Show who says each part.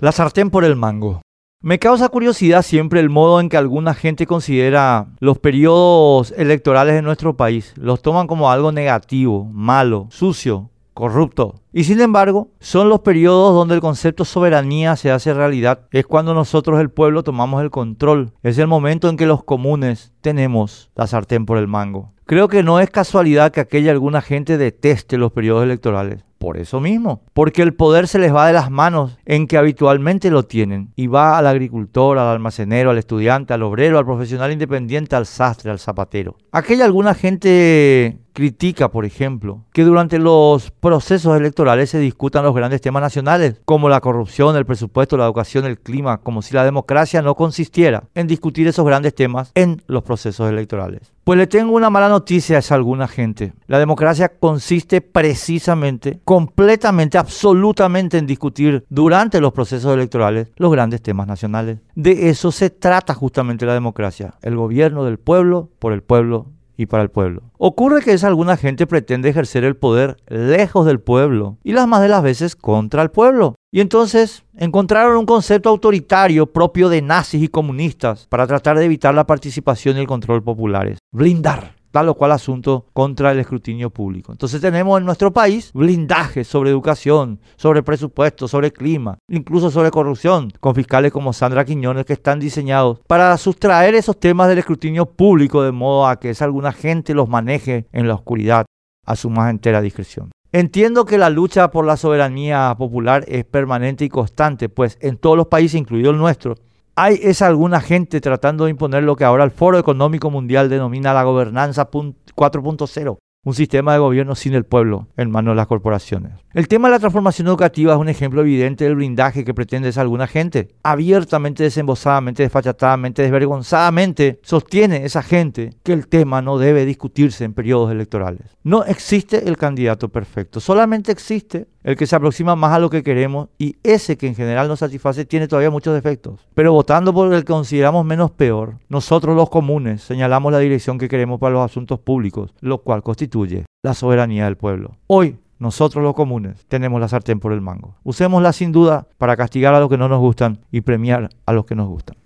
Speaker 1: La sartén por el mango. Me causa curiosidad siempre el modo en que alguna gente considera los periodos electorales en nuestro país. Los toman como algo negativo, malo, sucio, corrupto. Y sin embargo, son los periodos donde el concepto soberanía se hace realidad. Es cuando nosotros, el pueblo, tomamos el control. Es el momento en que los comunes tenemos la sartén por el mango. Creo que no es casualidad que aquella alguna gente deteste los periodos electorales. Por eso mismo, porque el poder se les va de las manos en que habitualmente lo tienen y va al agricultor, al almacenero, al estudiante, al obrero, al profesional independiente, al sastre, al zapatero. Aquella alguna gente critica, por ejemplo, que durante los procesos electorales se discutan los grandes temas nacionales, como la corrupción, el presupuesto, la educación, el clima, como si la democracia no consistiera en discutir esos grandes temas en los procesos electorales. Pues le tengo una mala noticia a esa alguna gente. La democracia consiste precisamente, completamente, absolutamente en discutir durante los procesos electorales los grandes temas nacionales. De eso se trata justamente la democracia. El gobierno del pueblo, por el pueblo y para el pueblo. Ocurre que esa alguna gente pretende ejercer el poder lejos del pueblo y las más de las veces contra el pueblo. Y entonces encontraron un concepto autoritario propio de nazis y comunistas para tratar de evitar la participación y el control populares. Blindar tal o cual asunto contra el escrutinio público. Entonces tenemos en nuestro país blindajes sobre educación, sobre presupuesto, sobre clima, incluso sobre corrupción, con fiscales como Sandra Quiñones que están diseñados para sustraer esos temas del escrutinio público de modo a que esa alguna gente los maneje en la oscuridad a su más entera discreción. Entiendo que la lucha por la soberanía popular es permanente y constante, pues en todos los países, incluido el nuestro, hay esa alguna gente tratando de imponer lo que ahora el Foro Económico Mundial denomina la gobernanza 4.0, un sistema de gobierno sin el pueblo en manos de las corporaciones. El tema de la transformación educativa es un ejemplo evidente del blindaje que pretende esa alguna gente. Abiertamente, desembosadamente, desfachatadamente, desvergonzadamente sostiene esa gente que el tema no debe discutirse en periodos electorales. No existe el candidato perfecto, solamente existe el que se aproxima más a lo que queremos y ese que en general nos satisface tiene todavía muchos defectos. Pero votando por el que consideramos menos peor, nosotros los comunes señalamos la dirección que queremos para los asuntos públicos, lo cual constituye la soberanía del pueblo. Hoy nosotros los comunes tenemos la sartén por el mango. Usémosla sin duda para castigar a los que no nos gustan y premiar a los que nos gustan.